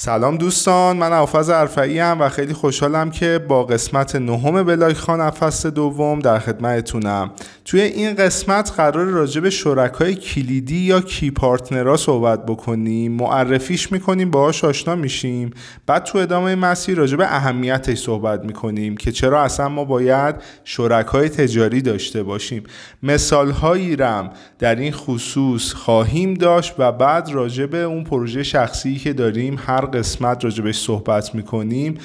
سلام دوستان من اوفاز عرفایی هم و خیلی خوشحالم که با قسمت نهم بلاک خان فصل دوم در خدمتتونم. توی این قسمت قرار راجع به شرکای کلیدی یا کی پارتنرها صحبت بکنیم. معرفیش می‌کنیم باهاش آشنا میشیم. بعد تو ادامه مسیر راجع به اهمیتش صحبت می‌کنیم که چرا اصلا ما باید شرکای تجاری داشته باشیم. مثال هایی رم در این خصوص خواهیم داشت و بعد راجع به اون پروژه شخصی که داریم هر قسمت راجبش صحبت می‌کنیم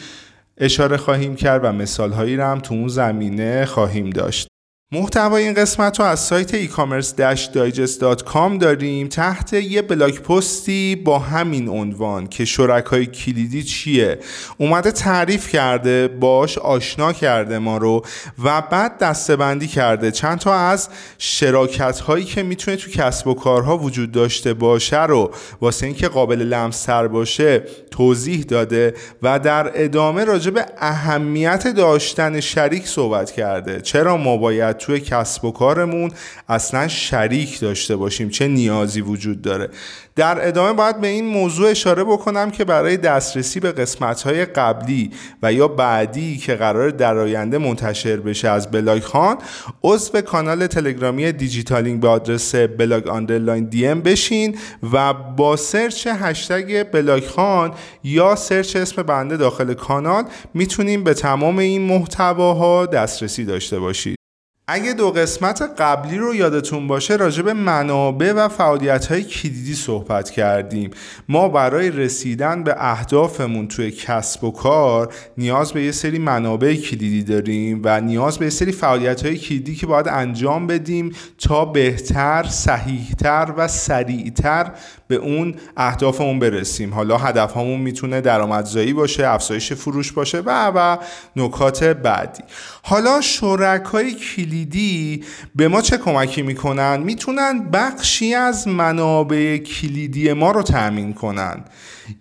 اشاره خواهیم کرد و مثال هایی رو هم تو اون زمینه خواهیم داشت. محتوای این قسمت رو از سایت e-commerce-digest.com داریم. تحت یه بلاک پستی با همین عنوان که شرکای کلیدی چیه؟ اومده تعریف کرده باش آشنا کرده ما رو و بعد دستبندی کرده. چند تا از شراکت هایی که می‌تونه تو کسب و کارها وجود داشته باشه رو واسه اینکه قابل لمستر باشه توضیح داده و در ادامه راجع به اهمیت داشتن شریک صحبت کرده. چرا ما باید توی کسب و کارمون اصلا شریک داشته باشیم. چه نیازی وجود داره؟ در ادامه باید به این موضوع اشاره بکنم که برای دسترسی به قسمت‌های قبلی و یا بعدی که قرار در آینده منتشر بشه از بلاگ خان عضو کانال تلگرامی دیجیتالینگ به آدرس blog underline DM بشین و با search هشتگ بلاگ خان یا search اسم بنده داخل کانال می‌تونیم به تمام این محتواها دسترسی داشته باشید. اگه دو قسمت قبلی رو یادتون باشه راجع به منابع و فعالیت های کلیدی صحبت کردیم. ما برای رسیدن به اهدافمون توی کسب و کار نیاز به یه سری منابع کلیدی داریم و نیاز به یه سری فعالیت های کلیدی که باید انجام بدیم تا بهتر، صحیحتر و سریعتر به اون اهدافمون برسیم. حالا هدفهامون می‌تونه درآمدزایی باشه افزایش فروش باشه و و نکات بعدی. حالا شرکای کلیدی به ما چه کمکی می‌کنن؟ می‌تونن بخشی از منابع کلیدی ما رو تأمین کنن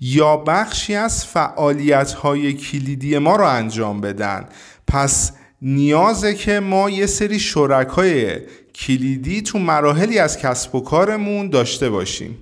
یا بخشی از فعالیت های کلیدی ما رو انجام بدن. پس نیازه که ما یه سری شرکای کلیدی تو مراحلی از کسب و کارمون داشته باشیم.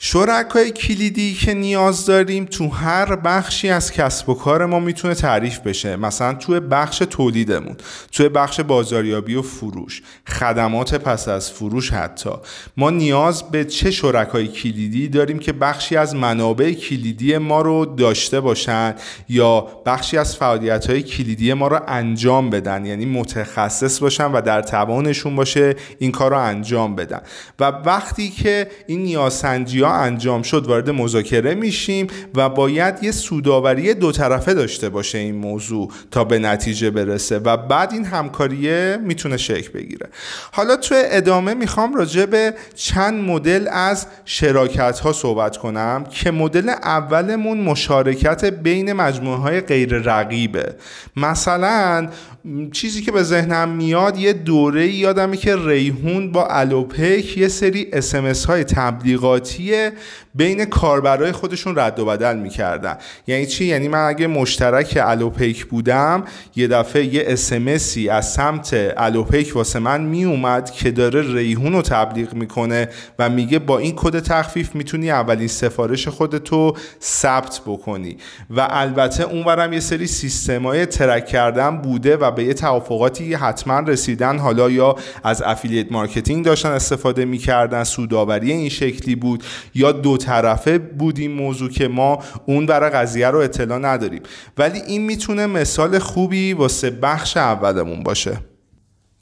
شرکای کلیدی که نیاز داریم تو هر بخشی از کسب و کار ما می‌تونه تعریف بشه. مثلا توی بخش تولیدمون توی بخش بازاریابی و فروش خدمات پس از فروش حتی. ما نیاز به چه شرکای کلیدی داریم که بخشی از منابع کلیدی ما رو داشته باشن یا بخشی از فعالیت های کلیدی ما رو انجام بدن؟ یعنی متخصص باشن و در توانشون باشه این کار رو انجام بدن. و وقتی که این نیازسنجی انجام شد وارد مذاکره میشیم و باید یه سوداوری دو طرفه داشته باشه این موضوع تا به نتیجه برسه و بعد این همکاریه می‌تونه شکل بگیره. حالا تو ادامه می‌خوام راجع به چند مدل از شراکت ها صحبت کنم که مدل اولمون مشارکت بین مجموعه های غیر رقیبه مثلا چیزی که به ذهنم میاد یه دوره یادمه که ریحون با الوپک یه سری اسمس های تبلیغاتی بین کاربرای خودشون رد و بدل می‌کردن. یعنی چی؟ یعنی من اگه مشترک الوپیک بودم یه دفعه یه اسمسی از سمت الوپیک واسه من میومد که داره ریحون رو تبلیغ می‌کنه و میگه با این کد تخفیف می‌تونی اولین سفارش خودتو ثبت بکنی. و البته اونورم یه سری سیستمای track کردن بوده و به یه توافقاتی حتما رسیدن حالا یا از affiliate marketing داشتن استفاده می‌کردن سودآوری این شکلی بود یا دو طرفه بود این موضوع که ما اون ور قضیه رو اطلاع نداریم. ولی این می‌تونه مثال خوبی واسه بخش اولمون باشه.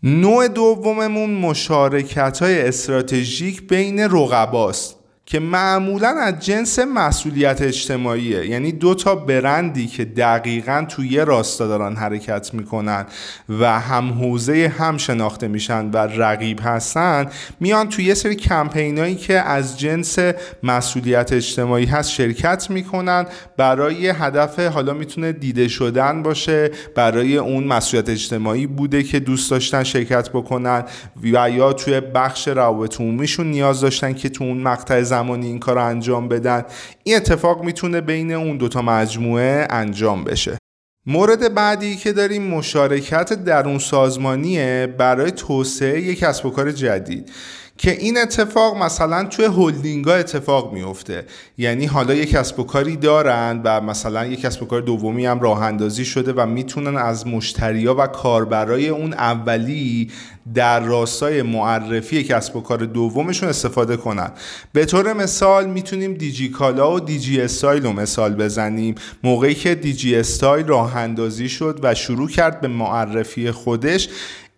نوع دوممون مشارکت های استراتژیک بین رقباست. که معمولا از جنس مسئولیت اجتماعیه. یعنی دو تا برندی که دقیقا توی یه راستا دارن حرکت می‌کنن و هم حوزه هم شناخته میشن و رقیب هستن میان توی یه سری کمپینایی که از جنس مسئولیت اجتماعی هست شرکت می‌کنن برای هدف حالا می‌تونه دیده شدن باشه برای اون مسئولیت اجتماعی بوده که دوست داشتن شرکت بکنن و یا توی بخش روابط عمومیشون نیاز داشتن که تو اون مقطع زمانی این کار انجام بدن این اتفاق می‌تونه بین اون دوتا مجموعه انجام بشه. مورد بعدی که داریم مشارکت درون سازمانیه برای توسعه یک کسب و کار جدید. که این اتفاق مثلا توی هلدینگ ها اتفاق میفته یعنی حالا یک کسب و کاری دارن و مثلا یک کسب و کار دومی هم راه اندازی شده و می‌تونن از مشتریا و کاربرای اون اولی در راستای معرفی کسب و کار دومشون استفاده کنن. به طور مثال می‌تونیم دیجی کالا و دیجی استایل رو مثال بزنیم. موقعی که دیجی استایل راه اندازی شد و شروع کرد به معرفی خودش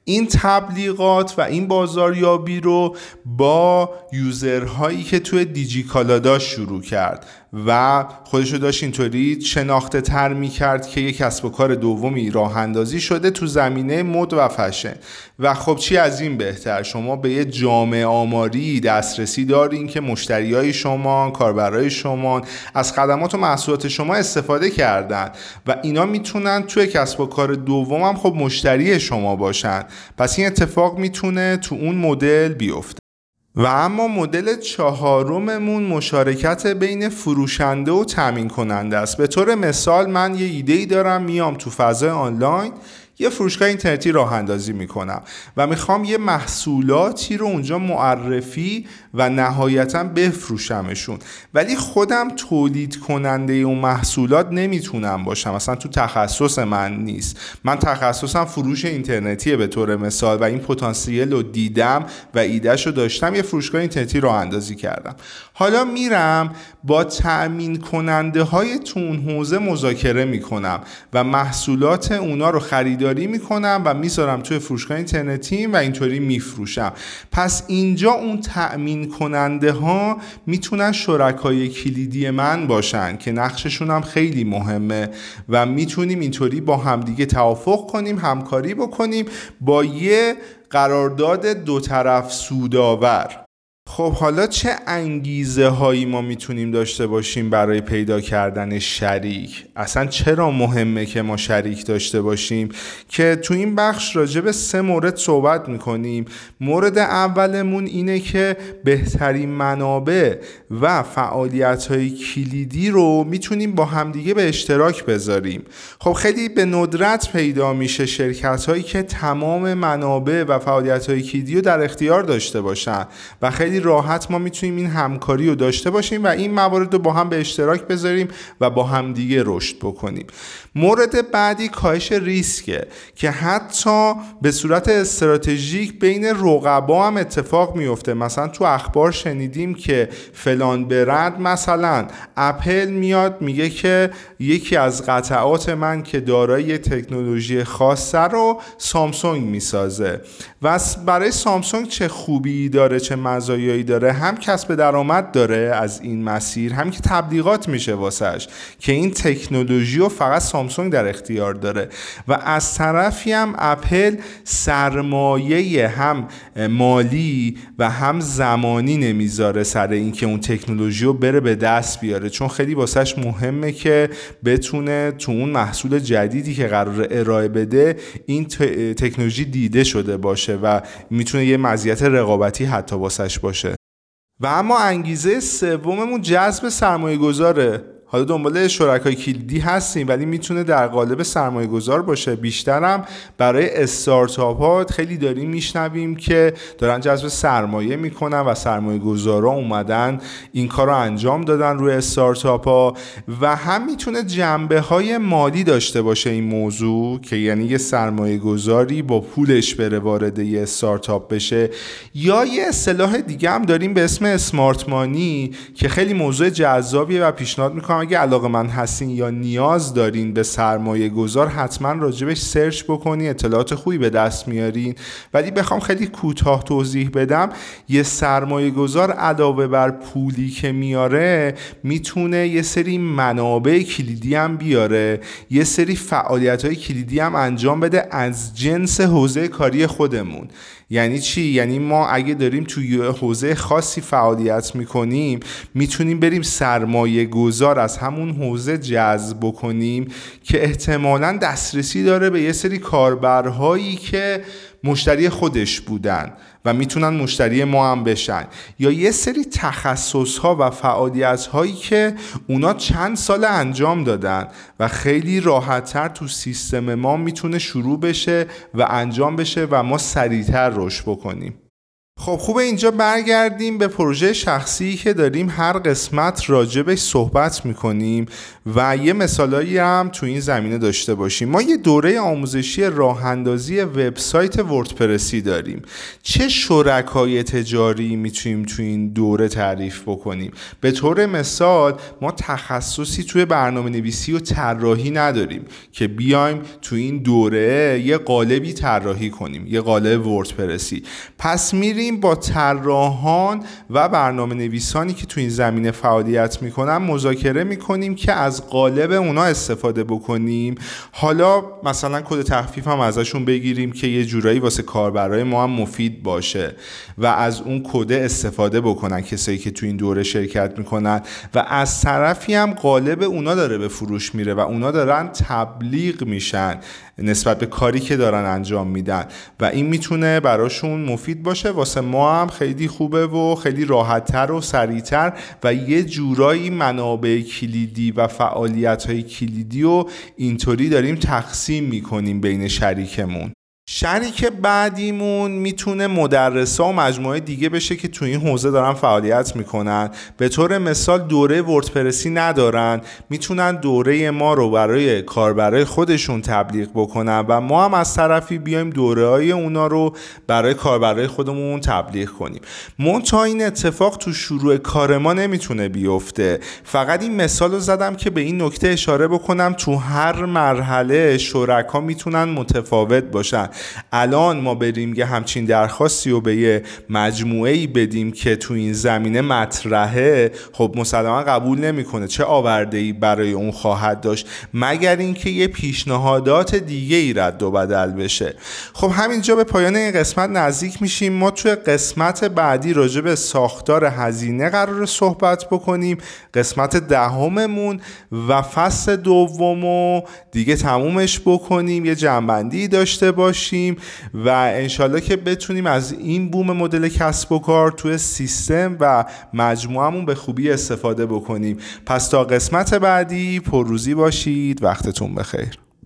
این تبلیغات و این بازاریابی رو با user هایی که توی دیجی کالا شروع کرد. و خودش رو داشت اینطوری شناخته تر می کرد که یک کسب و کار دومی راه اندازی شده تو زمینه مد و فشن. و خب چی از این بهتر؟ شما به یه جامعه آماری دسترسی دارین که مشتری های شما کاربرای شما از خدمات و محصولات شما استفاده کردن و اینا می‌تونن توی کسب و کار دوم هم خب مشتری شما باشن. پس این اتفاق می‌تونه تو اون مدل بیفته. و اما مدل چهارممون مشارکت بین فروشنده و تامین کننده است. به طور مثال من یه ایده ای دارم میام تو فضای آنلاین یه فروشگاه اینترنتی راه اندازی می‌کنم و می‌خوام یه محصولاتی رو اونجا معرفی و نهایتا بفروشمشون. ولی خودم تولید کننده اون محصولات نمی‌تونم باشم. مثلا تو تخصص من نیست. من تخصصم فروش اینترنتیه به طور مثال و این پتانسیل رو دیدم و ایدهش رو داشتم یه فروشگاه اینترنتی راه اندازی کردم. حالا میرم با تأمین کننده های تو حوزه مذاکره می‌کنم و محصولات اونا رو خریداری می‌کنم و می‌ذارم توی فروشگاه اینترنتی و اینطوری میفروشم. پس اینجا اون تأمین کننده ها می‌تونن شرکای کلیدی من باشن که نقششون هم خیلی مهمه و می‌تونیم اینطوری با همدیگه توافق کنیم همکاری بکنیم با یه قرارداد دو طرف سودآور. خب حالا چه انگیزه هایی ما می‌تونیم داشته باشیم برای پیدا کردن شریک؟ اصلا چرا مهمه که ما شریک داشته باشیم؟ که تو این بخش راجع به سه مورد صحبت می‌کنیم. مورد اولمون اینه که بهترین منابع و فعالیت های کلیدی رو می‌تونیم با همدیگه به اشتراک بذاریم. خب خیلی به ندرت پیدا میشه شرکت هایی که تمام منابع و فعالیت های کلیدی رو در اختیار داشته باشن و خیلی راحت ما می‌تونیم این همکاری رو داشته باشیم و این موارد رو با هم به اشتراک بذاریم و با هم دیگه رشد بکنیم. مورد بعدی کاهش ریسکه که حتی به صورت استراتژیک بین رقبا هم اتفاق میفته مثلا تو اخبار شنیدیم که فلان برند مثلا اپل میاد میگه که یکی از قطعات من که دارای تکنولوژی خاصه رو سامسونگ می‌سازه. و برای سامسونگ چه خوبی داره چه مزایایی داره هم کسب درآمد داره از این مسیر هم که تبلیغات میشه واسش که این تکنولوژی رو فقط سامسونگ در اختیار داره. و از طرفی هم اپل سرمایه هم مالی و هم زمانی نمی‌ذاره سر اینکه اون تکنولوژی رو بره به دست بیاره. چون خیلی واسش مهمه که بتونه تو اون محصول جدیدی که قرار ارائه بده این تکنولوژی دیده شده باشه و می‌تونه یه مزیت رقابتی حتی واسش باشه. و اما انگیزه سوممون جذب سرمایه گذاره حالا دنبال شرکای کلیدی هستیم ولی می‌تونه در قالب سرمایه گذار باشه. بیشترم برای استارتاپ ها خیلی داریم میشنویم که دارن جذب سرمایه می‌کنن و سرمایه گذارا اومدن این کار رو انجام دادن روی استارتاپ ها و هم می‌تونه جنبه های مالی داشته باشه این موضوع که یعنی یه سرمایه گذاری با پولش بره وارد یه استارتاپ بشه. یا یه اصطلاح دیگه هم داریم به اسم اسمارت مانی که خیلی موضوع جذابیه و پیشنهاد می‌کنم اگه علاقه من هستین یا نیاز دارین به سرمایه گذار حتما راجبش سرچ بکنی اطلاعات خوبی به دست میارین. ولی بخوام خیلی کوتاه توضیح بدم یه سرمایه گذار علاوه بر پولی که میاره می‌تونه یه سری منابع کلیدی هم بیاره. یه سری فعالیت های کلیدی هم انجام بده از جنس حوزه کاری خودمون. یعنی چی؟ یعنی ما اگه داریم توی حوزه خاصی فعالیت می‌کنیم می‌تونیم بریم سرمایه گذار از همون حوزه جذب بکنیم که احتمالا دسترسی داره به یه سری کاربرهایی که مشتری خودش بودن و می‌تونن مشتری ما هم بشن. یا یه سری تخصص ها و فعالیت هایی که اونا چند سال انجام دادن و خیلی راحتتر تو سیستم ما می‌تونه شروع بشه و انجام بشه و ما سریعتر رشد بکنیم. خب خوبه اینجا برگردیم به پروژه شخصی که داریم هر قسمت راجبش صحبت می‌کنیم و یه مثالایی هم تو این زمینه داشته باشیم. ما یه دوره آموزشی راه اندازی وبسایت وردپرسی داریم. چه شرکای تجاری می‌تونیم تو این دوره تعریف بکنیم؟ به طور مثال ما تخصصی توی برنامه نویسی و طراحی نداریم که بیایم تو این دوره یه قالبی طراحی کنیم یه قالب وردپرسی. پس میریم با طراحان و برنامه نویسانی که تو این زمینه فعالیت می‌کنن مذاکره می‌کنیم که از قالب اونا استفاده بکنیم. حالا مثلا کد تخفیف هم ازشون بگیریم که یه جورایی واسه کاربرای ما هم مفید باشه و از اون کد استفاده بکنن کسایی که تو این دوره شرکت می‌کنن. و از طرفی هم قالب اونا داره به فروش میره و اونا دارن تبلیغ میشن نسبت به کاری که دارن انجام میدن. و این می‌تونه براشون مفید باشه واسه ما هم خیلی خوبه و خیلی راحتتر و سریعتر و یه جورایی منابع کلیدی و فعالیت های کلیدی و اینطوری داریم تقسیم می‌کنیم بین شریکمون. شریک بعدیمون می‌تونه مدرسا و مجموعه دیگه بشه که تو این حوزه دارن فعالیت می‌کنن. به طور مثال دوره وردپرسی ندارن. می‌تونن دوره ما رو برای کاربرای خودشون تبلیغ بکنن و ما هم از طرفی بیایم دوره های اونا رو برای کاربرای خودمون تبلیغ کنیم. منتها این اتفاق تو شروع کار ما نمی‌تونه بیفته. فقط این مثال رو زدم که به این نکته اشاره بکنم. تو هر مرحله شرکا می‌تونن متفاوت باشن. الان ما بریم یه همچین درخواستی رو به یه مجموعه ای بدیم که تو این زمینه مطرحه خب مسلما قبول نمی‌کنه. چه آورده ای برای اون خواهد داشت؟ مگر اینکه یه پیشنهادات دیگه ای رد و بدل بشه. خب همینجا به پایان این قسمت نزدیک میشیم. ما توی قسمت بعدی راجع به ساختار هزینه قرار صحبت بکنیم. قسمت دهممون و فصل دومو دیگه تمومش بکنیم. یه جنبندی داشته باشیم و انشالله که بتونیم از این بوم مدل کسب و کار توی سیستم و مجموعمون به خوبی استفاده بکنیم. پس تا قسمت بعدی پرروزی باشید. وقتتون بخیر.